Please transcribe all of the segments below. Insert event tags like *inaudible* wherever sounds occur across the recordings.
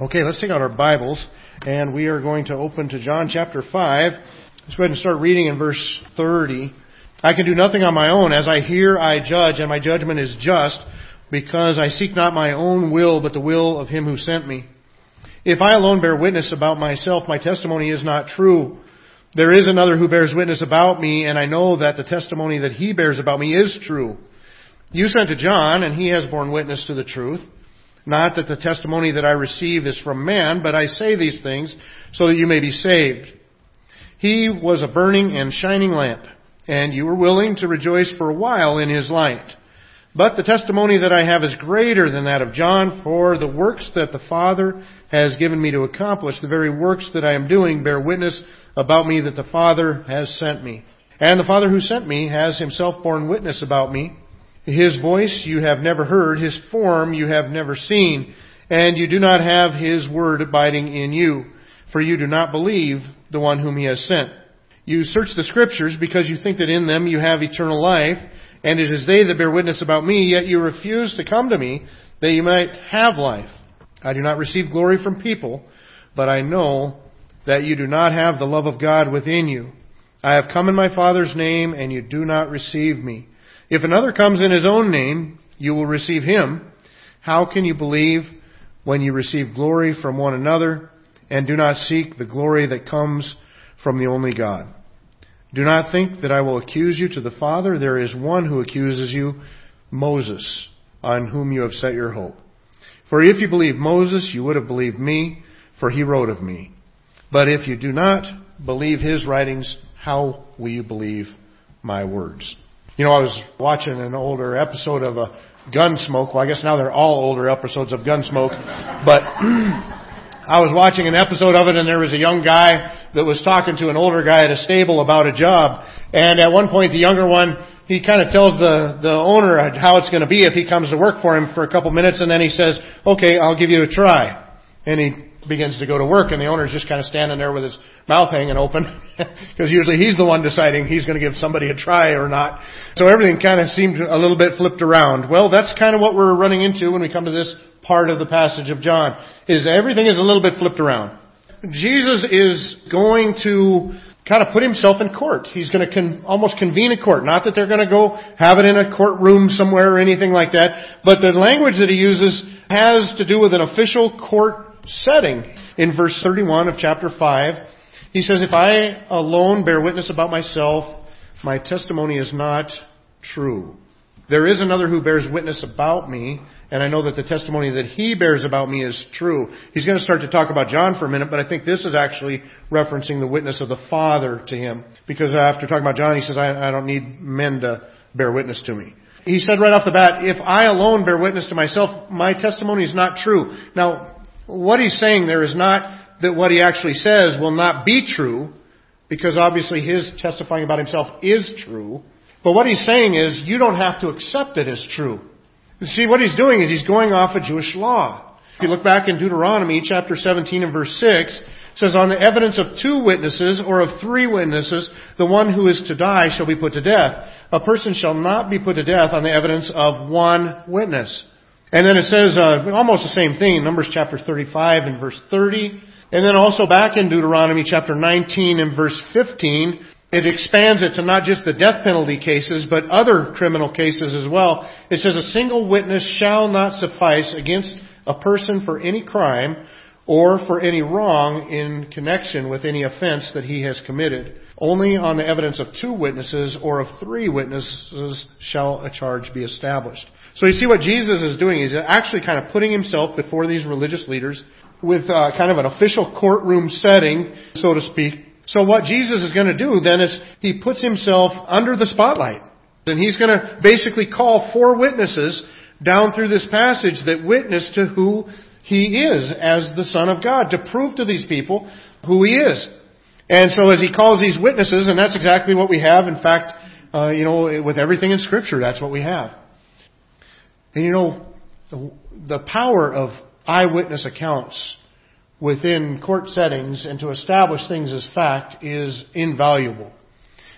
Okay, let's take out our Bibles and we are going to open to John chapter 5. Let's go ahead and start reading in verse 30. I can do nothing on my own. As I hear, I judge, and my judgment is just, because I seek not my own will, but the will of him who sent me. If I alone bear witness about myself, my testimony is not true. There is another who bears witness about me, and I know that the testimony that he bears about me is true. You sent to John, and he has borne witness to the truth. Not that the testimony that I receive is from man, but I say these things so that you may be saved. He was a burning and shining lamp, and you were willing to rejoice for a while in his light. But the testimony that I have is greater than that of John, for the works that the Father has given me to accomplish, the very works that I am doing, bear witness about me that the Father has sent me. And the Father who sent me has himself borne witness about me. His voice you have never heard, His form you have never seen, and you do not have His word abiding in you, for you do not believe the one whom He has sent. You search the Scriptures because you think that in them you have eternal life, and it is they that bear witness about me, yet you refuse to come to me that you might have life. I do not receive glory from people, but I know that you do not have the love of God within you. I have come in my Father's name, and you do not receive me. If another comes in his own name, you will receive him. How can you believe when you receive glory from one another and do not seek the glory that comes from the only God? Do not think that I will accuse you to the Father. There is one who accuses you, Moses, on whom you have set your hope. For if you believe Moses, you would have believed me, for he wrote of me. But if you do not believe his writings, how will you believe my words? You know, I was watching an older episode of a Gunsmoke. Well, I guess now they're all older episodes of Gunsmoke. But *clears throat* I was watching an episode of it and there was a young guy that was talking to an older guy at a stable about a job. And at one point the younger one, he kind of tells the, the owner how it's going to be if he comes to work for him for a couple minutes and then he says, okay, I'll give you a try. And he begins to go to work and the owner's just kind of standing there with his mouth hanging open *laughs* because usually he's the one deciding he's going to give somebody a try or not. So everything kind of seemed a little bit flipped around. Well, that's kind of what we're running into when we come to this part of the passage of John is everything is a little bit flipped around. Jesus is going to kind of put himself in court. He's going to con- almost convene a court. Not that they're going to go have it in a courtroom somewhere or anything like that, but the language that he uses has to do with an official court setting. In verse 31 of chapter 5, he says, If I alone bear witness about myself, my testimony is not true. There is another who bears witness about me, and I know that the testimony that he bears about me is true. He's going to start to talk about John for a minute, but I think this is actually referencing the witness of the Father to him. Because after talking about John, he says, I, I don't need men to bear witness to me. He said right off the bat, if I alone bear witness to myself, my testimony is not true. Now, what he's saying there is not that what he actually says will not be true, because obviously his testifying about himself is true. But what he's saying is, you don't have to accept it as true. You see, what he's doing is he's going off a Jewish law. If you look back in Deuteronomy chapter 17 and verse 6, it says, On the evidence of two witnesses or of three witnesses, the one who is to die shall be put to death. A person shall not be put to death on the evidence of one witness. And then it says uh, almost the same thing, Numbers chapter 35 and verse 30. And then also back in Deuteronomy chapter 19 and verse 15, it expands it to not just the death penalty cases, but other criminal cases as well. It says a single witness shall not suffice against a person for any crime or for any wrong in connection with any offense that he has committed. Only on the evidence of two witnesses or of three witnesses shall a charge be established. So you see what Jesus is doing. He's actually kind of putting himself before these religious leaders with uh, kind of an official courtroom setting, so to speak. So what Jesus is going to do then is he puts himself under the spotlight. And he's going to basically call four witnesses down through this passage that witness to who he is as the Son of God, to prove to these people who he is. And so as he calls these witnesses, and that's exactly what we have, in fact, uh, you know, with everything in Scripture, that's what we have. And you know, the, the power of eyewitness accounts within court settings and to establish things as fact is invaluable.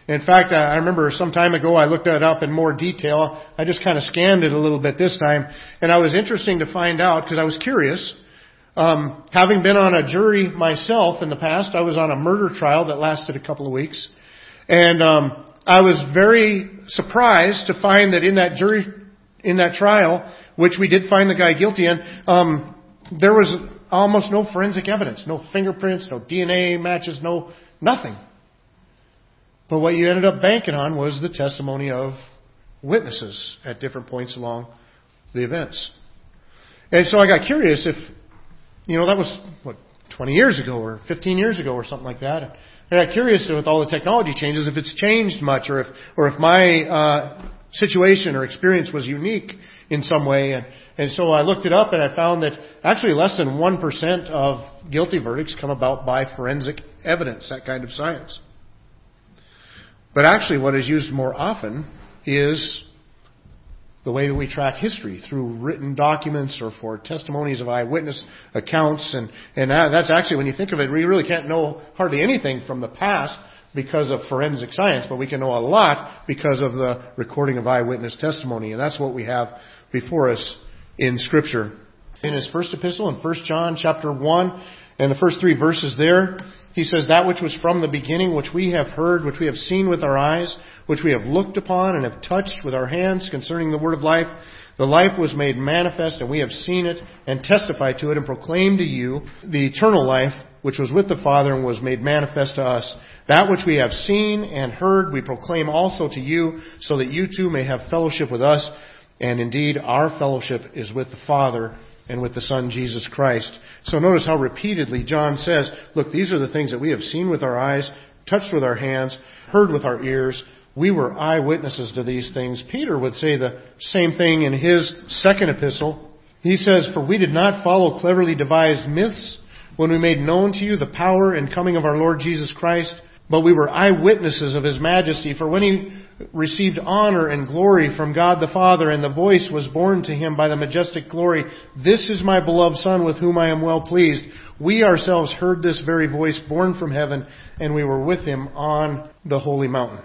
In fact, I remember some time ago I looked that up in more detail. I just kind of scanned it a little bit this time, and I was interesting to find out because I was curious Um, having been on a jury myself in the past, I was on a murder trial that lasted a couple of weeks, and um, I was very surprised to find that in that jury, in that trial, which we did find the guy guilty in, um, there was almost no forensic evidence, no fingerprints, no DNA matches, no nothing. But what you ended up banking on was the testimony of witnesses at different points along the events. And so I got curious if, you know, that was, what, 20 years ago or 15 years ago or something like that. I got curious with all the technology changes if it's changed much or if, or if my, uh, situation or experience was unique in some way. And, and so I looked it up and I found that actually less than 1% of guilty verdicts come about by forensic evidence, that kind of science. But actually what is used more often is the way that we track history through written documents or for testimonies of eyewitness accounts. And, and that's actually, when you think of it, we really can't know hardly anything from the past because of forensic science, but we can know a lot because of the recording of eyewitness testimony. And that's what we have before us in Scripture. In his first epistle in 1 John chapter 1 and the first three verses there, he says, That which was from the beginning, which we have heard, which we have seen with our eyes, which we have looked upon and have touched with our hands concerning the word of life, the life was made manifest, and we have seen it and testified to it and proclaimed to you the eternal life which was with the Father and was made manifest to us. That which we have seen and heard we proclaim also to you, so that you too may have fellowship with us. And indeed, our fellowship is with the Father and with the Son, Jesus Christ. So notice how repeatedly John says, look, these are the things that we have seen with our eyes, touched with our hands, heard with our ears. We were eyewitnesses to these things. Peter would say the same thing in his second epistle. He says, For we did not follow cleverly devised myths when we made known to you the power and coming of our Lord Jesus Christ, but we were eyewitnesses of his majesty. For when he received honor and glory from God the Father, and the voice was borne to him by the majestic glory, This is my beloved Son with whom I am well pleased. We ourselves heard this very voice borne from heaven, and we were with him on the holy mountain.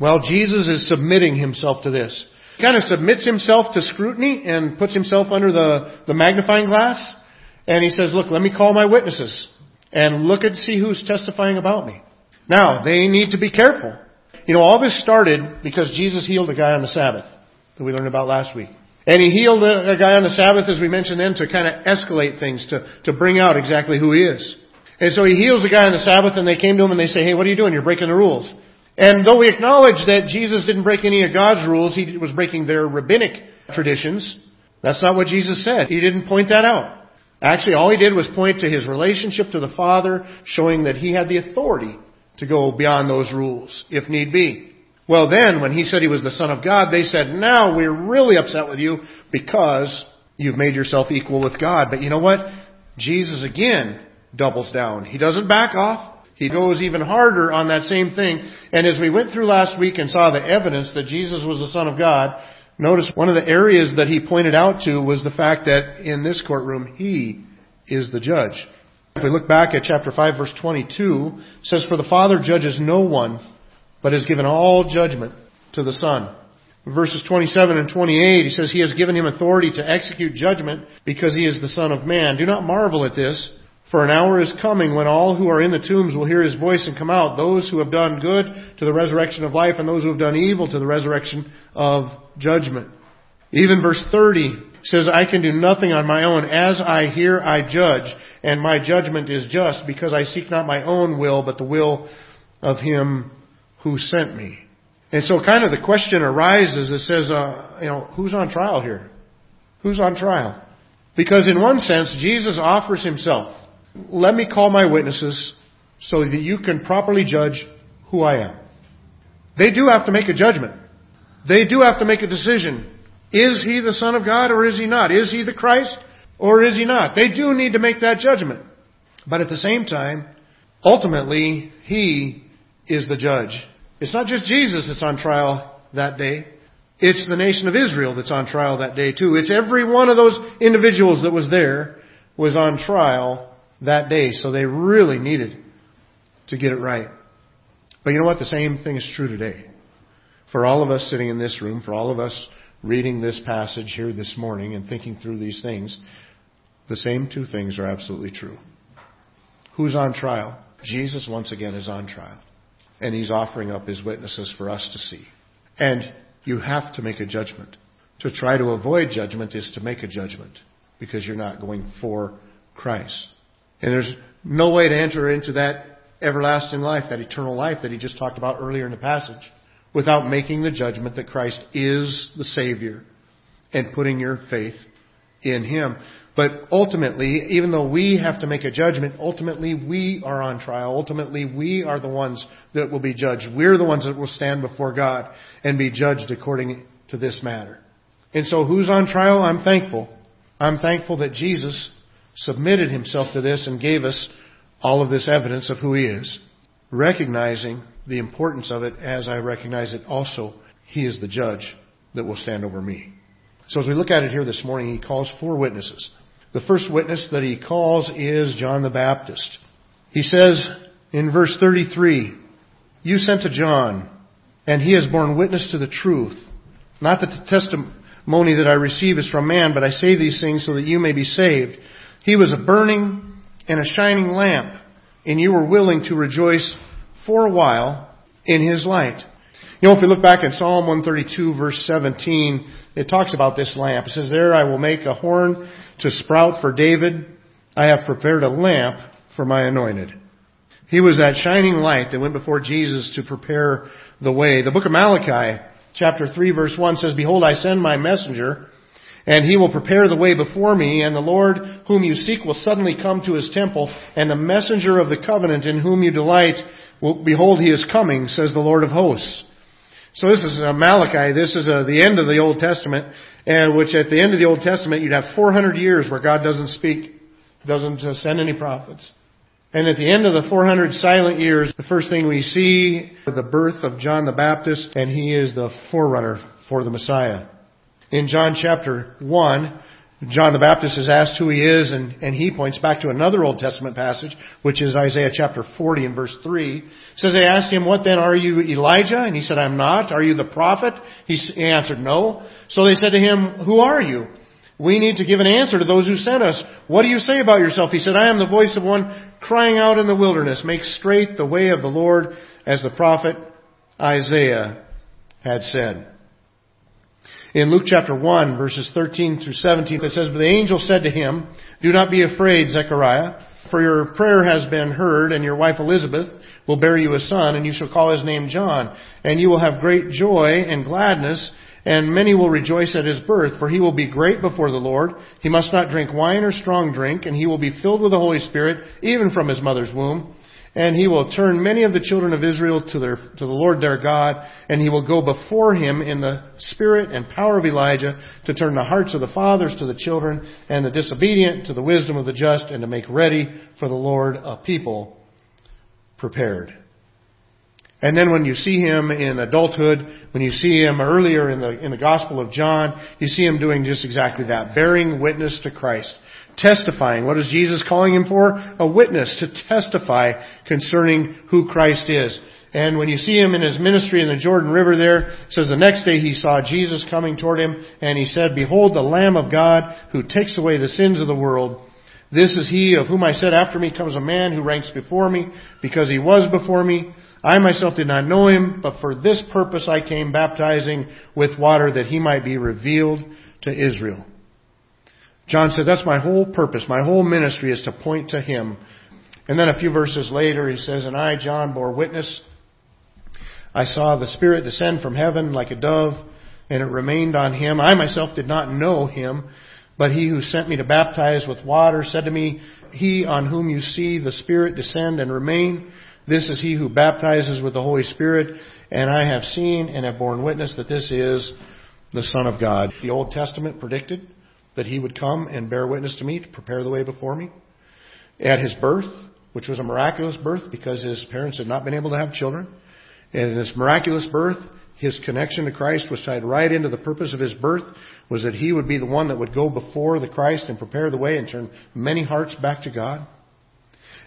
Well, Jesus is submitting himself to this. He kind of submits himself to scrutiny and puts himself under the, the magnifying glass. And he says, look, let me call my witnesses and look and see who's testifying about me. Now, they need to be careful. You know, all this started because Jesus healed a guy on the Sabbath that we learned about last week. And he healed a, guy on the Sabbath, as we mentioned then, to kind of escalate things, to, to bring out exactly who he is. And so he heals a guy on the Sabbath and they came to him and they say, hey, what are you doing? You're breaking the rules. And though we acknowledge that Jesus didn't break any of God's rules, he was breaking their rabbinic traditions. That's not what Jesus said. He didn't point that out. Actually, all he did was point to his relationship to the Father, showing that he had the authority to go beyond those rules, if need be. Well then, when he said he was the Son of God, they said, now we're really upset with you because you've made yourself equal with God. But you know what? Jesus again doubles down. He doesn't back off. He goes even harder on that same thing. And as we went through last week and saw the evidence that Jesus was the Son of God, notice one of the areas that he pointed out to was the fact that in this courtroom, he is the judge. If we look back at chapter 5 verse 22, it says, For the Father judges no one, but has given all judgment to the Son. Verses 27 and 28, he says, He has given him authority to execute judgment because he is the Son of Man. Do not marvel at this, for an hour is coming when all who are in the tombs will hear his voice and come out, those who have done good to the resurrection of life, and those who have done evil to the resurrection of judgment. Even verse 30 says, I can do nothing on my own. As I hear, I judge, and my judgment is just, because I seek not my own will, but the will of him who sent me. And so kind of the question arises, it says, uh, you know, who's on trial here? Who's on trial? Because in one sense, Jesus offers himself. Let me call my witnesses so that you can properly judge who I am. They do have to make a judgment. They do have to make a decision. Is he the Son of God or is he not? Is he the Christ or is he not? They do need to make that judgment. But at the same time, ultimately, he is the judge. It's not just Jesus that's on trial that day. It's the nation of Israel that's on trial that day too. It's every one of those individuals that was there was on trial that day. So they really needed to get it right. But you know what? The same thing is true today. For all of us sitting in this room, for all of us reading this passage here this morning and thinking through these things, the same two things are absolutely true. Who's on trial? Jesus, once again, is on trial. And he's offering up his witnesses for us to see. And you have to make a judgment. To try to avoid judgment is to make a judgment because you're not going for Christ. And there's no way to enter into that everlasting life, that eternal life that he just talked about earlier in the passage, without making the judgment that Christ is the Savior and putting your faith in Him. But ultimately, even though we have to make a judgment, ultimately we are on trial. Ultimately we are the ones that will be judged. We're the ones that will stand before God and be judged according to this matter. And so who's on trial? I'm thankful. I'm thankful that Jesus submitted himself to this and gave us all of this evidence of who he is, recognizing the importance of it as I recognize it also, he is the judge that will stand over me. So as we look at it here this morning, he calls four witnesses. The first witness that he calls is John the Baptist. He says in verse 33, You sent to John, and he has borne witness to the truth. Not that the testimony that I receive is from man, but I say these things so that you may be saved. He was a burning and a shining lamp, and you were willing to rejoice for a while in his light. You know, if we look back in Psalm 132 verse 17, it talks about this lamp. It says, There I will make a horn to sprout for David. I have prepared a lamp for my anointed. He was that shining light that went before Jesus to prepare the way. The book of Malachi, chapter 3 verse 1 says, Behold, I send my messenger and he will prepare the way before me, and the Lord whom you seek will suddenly come to his temple, and the messenger of the covenant in whom you delight, will, behold, he is coming, says the Lord of hosts. So this is Malachi. This is the end of the Old Testament, and which at the end of the Old Testament you'd have 400 years where God doesn't speak, doesn't uh, send any prophets. And at the end of the 400 silent years, the first thing we see is the birth of John the Baptist, and he is the forerunner for the Messiah in John chapter 1, John the Baptist is asked who he is, and, and he points back to another Old Testament passage, which is Isaiah chapter 40 and verse 3. It says they asked him, what then, are you Elijah? And he said, I'm not. Are you the prophet? He, he answered, no. So they said to him, who are you? We need to give an answer to those who sent us. What do you say about yourself? He said, I am the voice of one crying out in the wilderness, make straight the way of the Lord, as the prophet Isaiah had said in Luke chapter 1 verses 13 through 17 it says, But the angel said to him, Do not be afraid, Zechariah, for your prayer has been heard, and your wife Elizabeth will bear you a son, and you shall call his name John. And you will have great joy and gladness, and many will rejoice at his birth, for he will be great before the Lord. He must not drink wine or strong drink, and he will be filled with the Holy Spirit, even from his mother's womb and he will turn many of the children of Israel to, their, to the Lord their God, and he will go before him in the spirit and power of Elijah to turn the hearts of the fathers to the children, and the disobedient to the wisdom of the just, and to make ready for the Lord a people prepared. And then when you see him in adulthood, when you see him earlier in the, in the Gospel of John, you see him doing just exactly that, bearing witness to Christ. Testifying. What is Jesus calling him for? A witness to testify concerning who Christ is. And when you see him in his ministry in the Jordan River there, says the next day he saw Jesus coming toward him and he said, Behold the Lamb of God who takes away the sins of the world. This is he of whom I said, After me comes a man who ranks before me because he was before me. I myself did not know him, but for this purpose I came baptizing with water that he might be revealed to Israel. John said, that's my whole purpose. My whole ministry is to point to Him. And then a few verses later, he says, And I, John, bore witness. I saw the Spirit descend from heaven like a dove, and it remained on him. I myself did not know him, but he who sent me to baptize with water said to me, He on whom you see the Spirit descend and remain, this is he who baptizes with the Holy Spirit, and I have seen and have borne witness that this is the Son of God. The Old Testament predicted that he would come and bear witness to me to prepare the way before me. At his birth, which was a miraculous birth because his parents had not been able to have children, and in this miraculous birth, his connection to Christ was tied right into the purpose of his birth, was that he would be the one that would go before the Christ and prepare the way and turn many hearts back to God.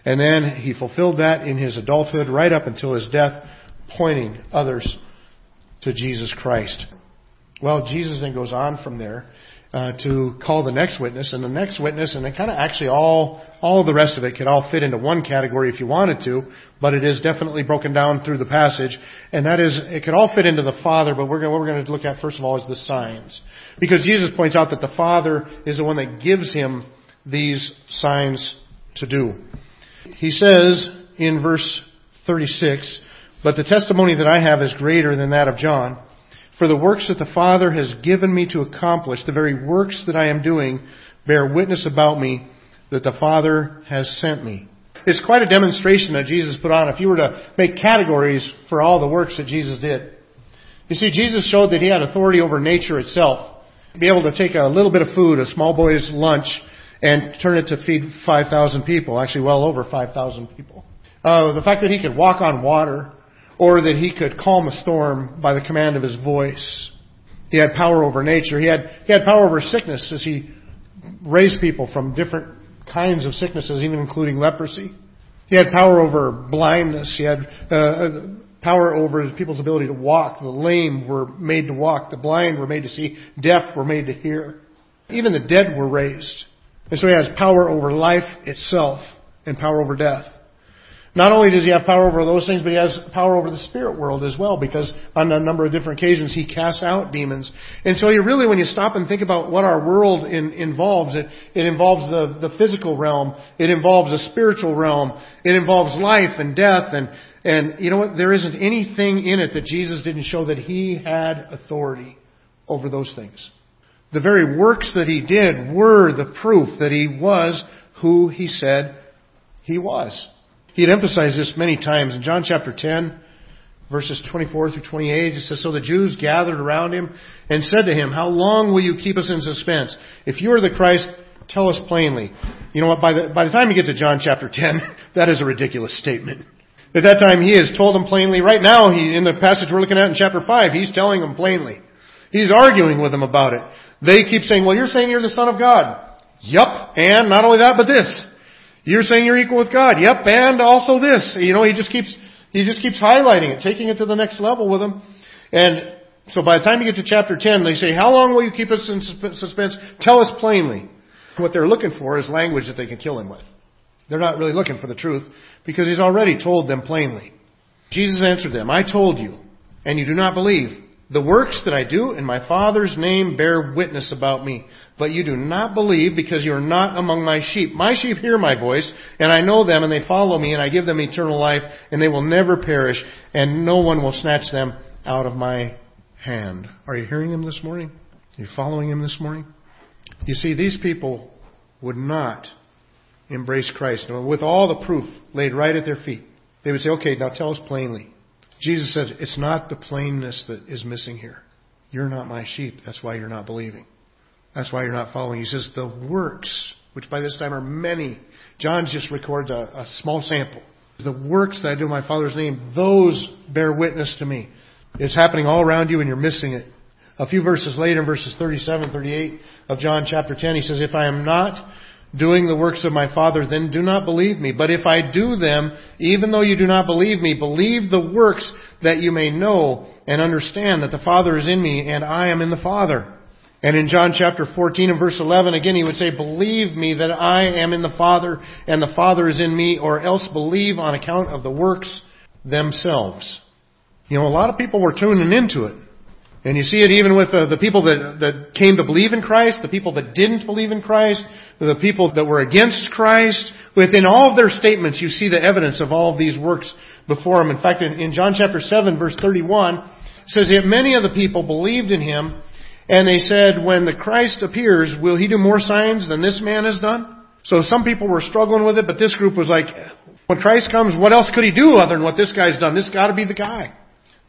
And then he fulfilled that in his adulthood right up until his death, pointing others to Jesus Christ. Well, Jesus then goes on from there uh, to call the next witness and the next witness, and it kind of actually all all the rest of it could all fit into one category if you wanted to, but it is definitely broken down through the passage, and that is it could all fit into the Father. But we're going, what we're going to look at first of all is the signs, because Jesus points out that the Father is the one that gives him these signs to do. He says in verse 36, "But the testimony that I have is greater than that of John." For the works that the Father has given me to accomplish, the very works that I am doing, bear witness about me that the Father has sent me. It's quite a demonstration that Jesus put on if you were to make categories for all the works that Jesus did. You see, Jesus showed that he had authority over nature itself. Be able to take a little bit of food, a small boy's lunch, and turn it to feed 5,000 people, actually well over 5,000 people. Uh, the fact that he could walk on water, or that he could calm a storm by the command of his voice. He had power over nature. He had, he had power over sickness as he raised people from different kinds of sicknesses, even including leprosy. He had power over blindness. He had uh, uh power over people's ability to walk. The lame were made to walk. The blind were made to see. Deaf were made to hear. Even the dead were raised. And so he has power over life itself and power over death. Not only does he have power over those things, but he has power over the spirit world as well, because on a number of different occasions he casts out demons. And so you really, when you stop and think about what our world in, involves, it, it involves the, the physical realm, it involves the spiritual realm, it involves life and death, and, and you know what? There isn't anything in it that Jesus didn't show that he had authority over those things. The very works that he did were the proof that he was who he said he was. He had emphasized this many times. In John chapter 10, verses 24 through 28, it says, So the Jews gathered around him and said to him, How long will you keep us in suspense? If you are the Christ, tell us plainly. You know what? By the, by the time you get to John chapter 10, *laughs* that is a ridiculous statement. At that time, he has told them plainly. Right now, he, in the passage we're looking at in chapter 5, he's telling them plainly. He's arguing with them about it. They keep saying, well, you're saying you're the Son of God. Yup. And not only that, but this. You're saying you're equal with God. Yep, and also this. You know, he just keeps he just keeps highlighting it, taking it to the next level with him. And so by the time you get to chapter 10, they say, How long will you keep us in suspense? Tell us plainly. What they're looking for is language that they can kill him with. They're not really looking for the truth because he's already told them plainly. Jesus answered them, I told you, and you do not believe. The works that I do in my Father's name bear witness about me. But you do not believe because you are not among my sheep. My sheep hear my voice, and I know them, and they follow me, and I give them eternal life, and they will never perish, and no one will snatch them out of my hand. Are you hearing him this morning? Are you following him this morning? You see, these people would not embrace Christ with all the proof laid right at their feet. They would say, okay, now tell us plainly. Jesus said, It's not the plainness that is missing here. You're not my sheep. That's why you're not believing. That's why you're not following. He says, The works, which by this time are many. John just records a, a small sample. The works that I do in my Father's name, those bear witness to me. It's happening all around you and you're missing it. A few verses later, in verses 37, 38 of John chapter 10, he says, If I am not doing the works of my Father, then do not believe me. But if I do them, even though you do not believe me, believe the works that you may know and understand that the Father is in me and I am in the Father. And in John chapter 14 and verse 11, again he would say, believe me that I am in the Father and the Father is in me, or else believe on account of the works themselves. You know, a lot of people were tuning into it. And you see it even with the, the people that, that came to believe in Christ, the people that didn't believe in Christ, the people that were against Christ. Within all of their statements, you see the evidence of all of these works before them. In fact, in, in John chapter 7, verse 31, it says, Yet many of the people believed in him, and they said, When the Christ appears, will he do more signs than this man has done? So some people were struggling with it, but this group was like, When Christ comes, what else could he do other than what this guy's done? This gotta be the guy.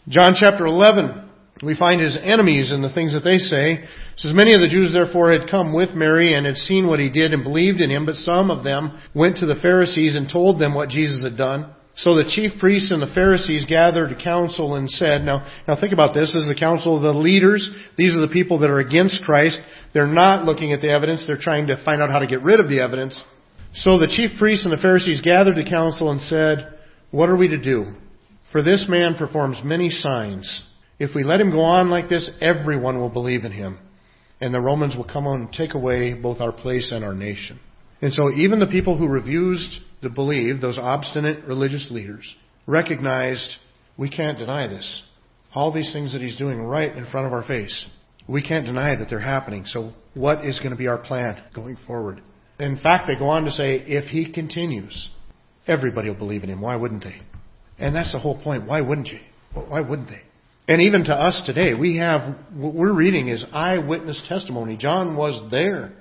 John chapter 11, we find his enemies in the things that they say. It says, Many of the Jews therefore had come with Mary and had seen what he did and believed in him, but some of them went to the Pharisees and told them what Jesus had done. So the chief priests and the Pharisees gathered a council and said, now, now think about this. This is the council of the leaders. These are the people that are against Christ. They're not looking at the evidence. They're trying to find out how to get rid of the evidence. So the chief priests and the Pharisees gathered the council and said, what are we to do? For this man performs many signs. If we let him go on like this, everyone will believe in him. and the Romans will come and take away both our place and our nation. And so even the people who refused to believe, those obstinate religious leaders, recognized we can't deny this. All these things that he's doing right in front of our face. We can't deny that they're happening. So what is going to be our plan going forward? In fact, they go on to say, if he continues, everybody will believe in him. Why wouldn't they? And that's the whole point. Why wouldn't you? Why wouldn't they? And even to us today, we have, what we're reading is eyewitness testimony. John was there.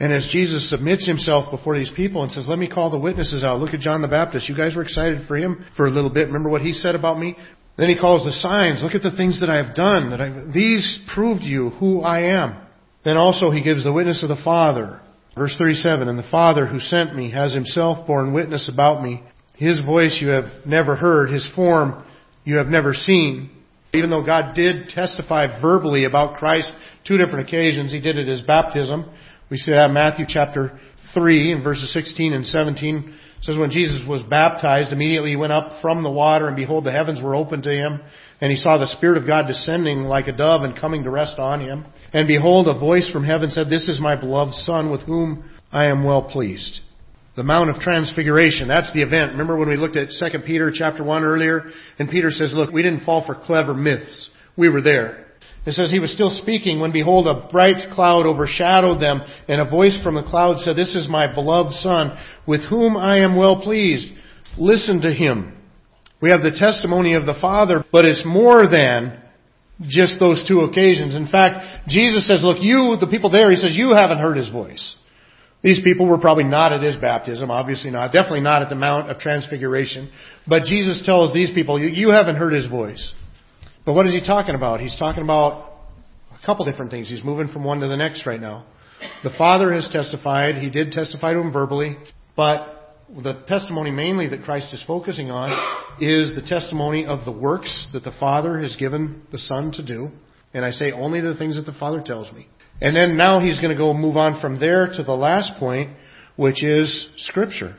And as Jesus submits himself before these people and says, let me call the witnesses out. Look at John the Baptist. You guys were excited for him for a little bit. Remember what he said about me? Then he calls the signs. Look at the things that I have done. That I, these prove to you who I am. Then also he gives the witness of the Father. Verse 37, And the Father who sent me has himself borne witness about me. His voice you have never heard. His form you have never seen. Even though God did testify verbally about Christ two different occasions, He did it at His baptism. We see that in Matthew chapter 3 in verses 16 and 17. It says when Jesus was baptized, immediately he went up from the water and behold the heavens were opened to him and he saw the Spirit of God descending like a dove and coming to rest on him. And behold a voice from heaven said, This is my beloved Son with whom I am well pleased. The Mount of Transfiguration, that's the event. Remember when we looked at 2 Peter chapter 1 earlier? And Peter says, look, we didn't fall for clever myths. We were there. It says he was still speaking when behold a bright cloud overshadowed them and a voice from the cloud said, This is my beloved son with whom I am well pleased. Listen to him. We have the testimony of the Father, but it's more than just those two occasions. In fact, Jesus says, look, you, the people there, he says, you haven't heard his voice. These people were probably not at his baptism, obviously not. Definitely not at the Mount of Transfiguration. But Jesus tells these people, you haven't heard his voice. But what is he talking about? He's talking about a couple different things. He's moving from one to the next right now. The Father has testified. He did testify to him verbally. But the testimony mainly that Christ is focusing on is the testimony of the works that the Father has given the Son to do. And I say only the things that the Father tells me. And then now he's going to go move on from there to the last point, which is Scripture.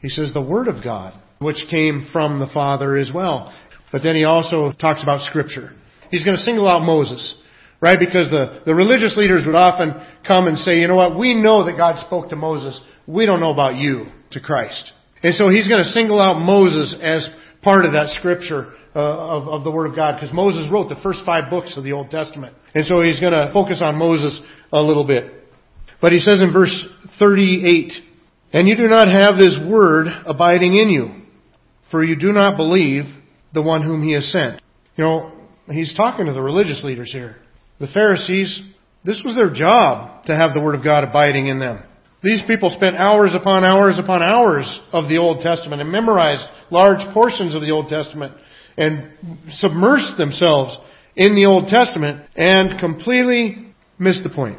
He says the Word of God, which came from the Father as well. But then he also talks about Scripture. He's going to single out Moses, right? Because the, the religious leaders would often come and say, you know what, we know that God spoke to Moses. We don't know about you to Christ. And so he's going to single out Moses as part of that Scripture uh, of, of the Word of God because Moses wrote the first five books of the Old Testament. And so he's going to focus on Moses a little bit. But he says in verse 38, And you do not have this Word abiding in you, for you do not believe the one whom he has sent. You know, he's talking to the religious leaders here. The Pharisees, this was their job to have the Word of God abiding in them. These people spent hours upon hours upon hours of the Old Testament and memorized large portions of the Old Testament and submersed themselves in the Old Testament and completely missed the point.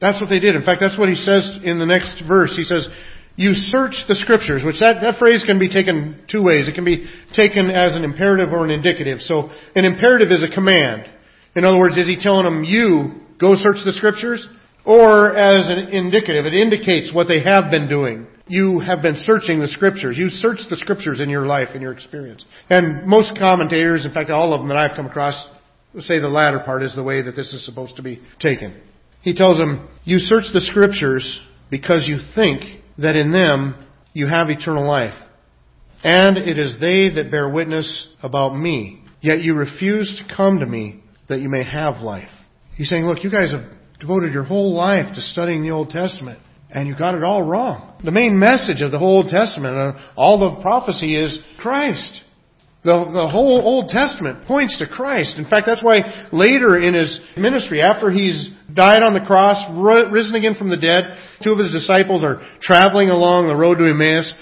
That's what they did. In fact, that's what he says in the next verse. He says, you search the scriptures, which that, that phrase can be taken two ways. It can be taken as an imperative or an indicative. So an imperative is a command. In other words, is he telling them, you go search the scriptures? Or as an indicative, it indicates what they have been doing you have been searching the scriptures. You search the scriptures in your life, in your experience. And most commentators, in fact all of them that I've come across, say the latter part is the way that this is supposed to be taken. He tells them, you search the scriptures because you think that in them you have eternal life. And it is they that bear witness about me. Yet you refuse to come to me that you may have life. He's saying, look, you guys have devoted your whole life to studying the Old Testament. And you got it all wrong. The main message of the whole Old Testament, all the prophecy is Christ. The, the whole Old Testament points to Christ. In fact, that's why later in his ministry, after he's died on the cross, risen again from the dead, two of his disciples are traveling along the road to Emmaus.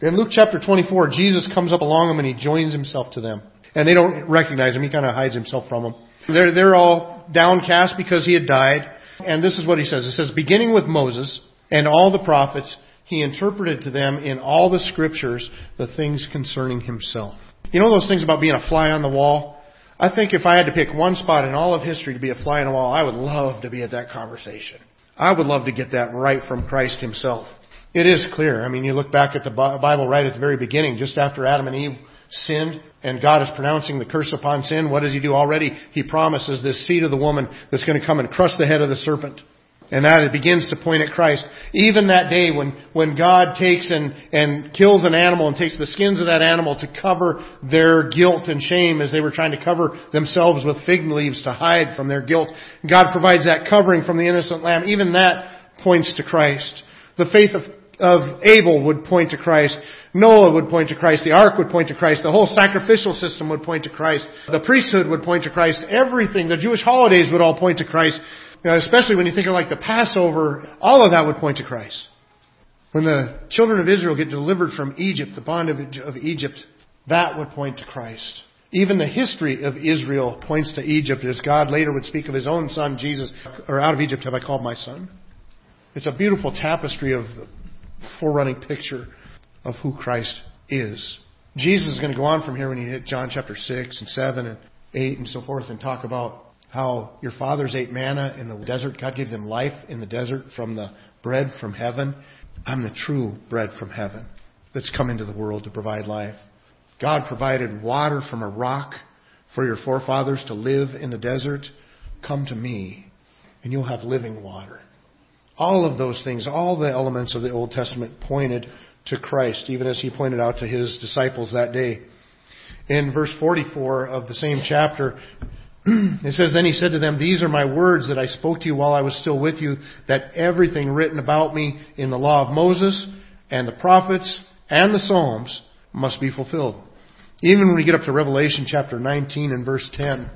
In Luke chapter 24, Jesus comes up along them and he joins himself to them. And they don't recognize him. He kind of hides himself from them. They're, they're all downcast because he had died. And this is what he says. It says, beginning with Moses, and all the prophets, he interpreted to them in all the scriptures the things concerning himself. You know those things about being a fly on the wall? I think if I had to pick one spot in all of history to be a fly on the wall, I would love to be at that conversation. I would love to get that right from Christ himself. It is clear. I mean, you look back at the Bible right at the very beginning, just after Adam and Eve sinned and God is pronouncing the curse upon sin, what does He do already? He promises this seed of the woman that's going to come and crush the head of the serpent. And that it begins to point at Christ. Even that day when, when God takes and, and kills an animal and takes the skins of that animal to cover their guilt and shame as they were trying to cover themselves with fig leaves to hide from their guilt. God provides that covering from the innocent lamb. Even that points to Christ. The faith of, of Abel would point to Christ. Noah would point to Christ. The ark would point to Christ. The whole sacrificial system would point to Christ. The priesthood would point to Christ. Everything, the Jewish holidays would all point to Christ. Know, especially when you think of like the Passover, all of that would point to Christ. When the children of Israel get delivered from Egypt, the bond of, of Egypt, that would point to Christ. Even the history of Israel points to Egypt as God later would speak of his own son, Jesus, or out of Egypt have I called my son. It's a beautiful tapestry of the forerunning picture of who Christ is. Jesus is going to go on from here when you hit John chapter 6 and 7 and 8 and so forth and talk about how your fathers ate manna in the desert. God gave them life in the desert from the bread from heaven. I'm the true bread from heaven that's come into the world to provide life. God provided water from a rock for your forefathers to live in the desert. Come to me and you'll have living water. All of those things, all the elements of the Old Testament pointed to Christ, even as he pointed out to his disciples that day. In verse 44 of the same chapter, *clears throat* it says, Then he said to them, These are my words that I spoke to you while I was still with you, that everything written about me in the law of Moses and the prophets and the Psalms must be fulfilled. Even when we get up to Revelation chapter 19 and verse 10,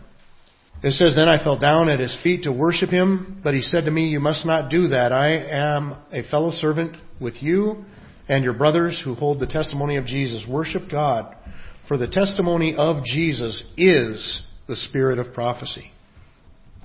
it says, Then I fell down at his feet to worship him, but he said to me, You must not do that. I am a fellow servant with you and your brothers who hold the testimony of Jesus. Worship God, for the testimony of Jesus is the spirit of prophecy.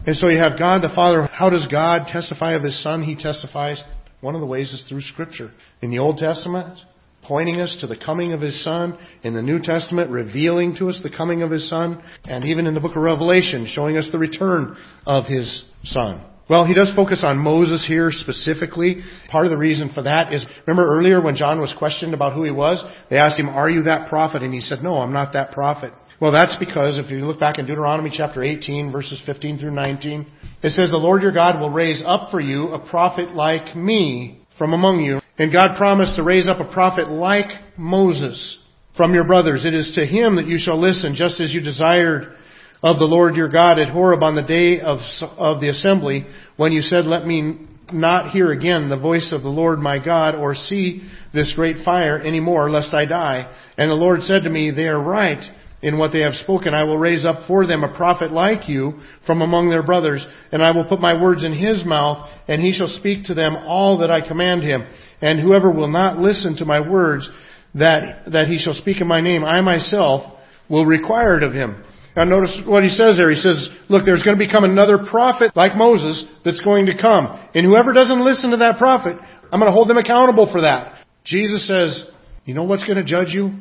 And so you have God the Father. How does God testify of His Son? He testifies. One of the ways is through Scripture. In the Old Testament, pointing us to the coming of His Son. In the New Testament, revealing to us the coming of His Son. And even in the book of Revelation, showing us the return of His Son. Well, he does focus on Moses here specifically. Part of the reason for that is, remember earlier when John was questioned about who he was? They asked him, are you that prophet? And he said, no, I'm not that prophet. Well, that's because if you look back in Deuteronomy chapter 18 verses 15 through 19, it says, the Lord your God will raise up for you a prophet like me from among you. And God promised to raise up a prophet like Moses from your brothers. It is to him that you shall listen, just as you desired of the Lord your God at Horeb on the day of, of the assembly when you said, let me not hear again the voice of the Lord my God or see this great fire any more lest I die. And the Lord said to me, they are right in what they have spoken. I will raise up for them a prophet like you from among their brothers, and I will put my words in his mouth, and he shall speak to them all that I command him. And whoever will not listen to my words that, that he shall speak in my name, I myself will require it of him. Now notice what he says there. He says, look, there's going to become another prophet like Moses that's going to come. And whoever doesn't listen to that prophet, I'm going to hold them accountable for that. Jesus says, you know what's going to judge you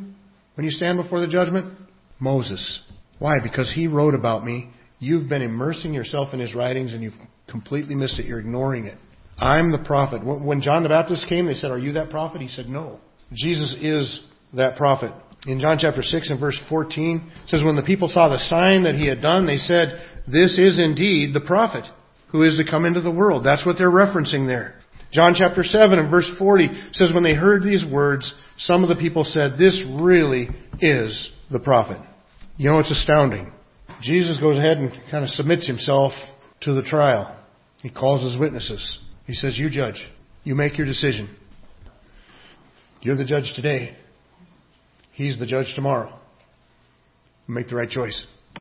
when you stand before the judgment? Moses. Why? Because he wrote about me. You've been immersing yourself in his writings and you've completely missed it. You're ignoring it. I'm the prophet. When John the Baptist came, they said, are you that prophet? He said, no. Jesus is that prophet in John chapter 6 and verse 14, it says, When the people saw the sign that he had done, they said, This is indeed the prophet who is to come into the world. That's what they're referencing there. John chapter 7 and verse 40 says, When they heard these words, some of the people said, This really is the prophet. You know, it's astounding. Jesus goes ahead and kind of submits himself to the trial. He calls his witnesses. He says, You judge. You make your decision. You're the judge today. He's the judge tomorrow. Make the right choice.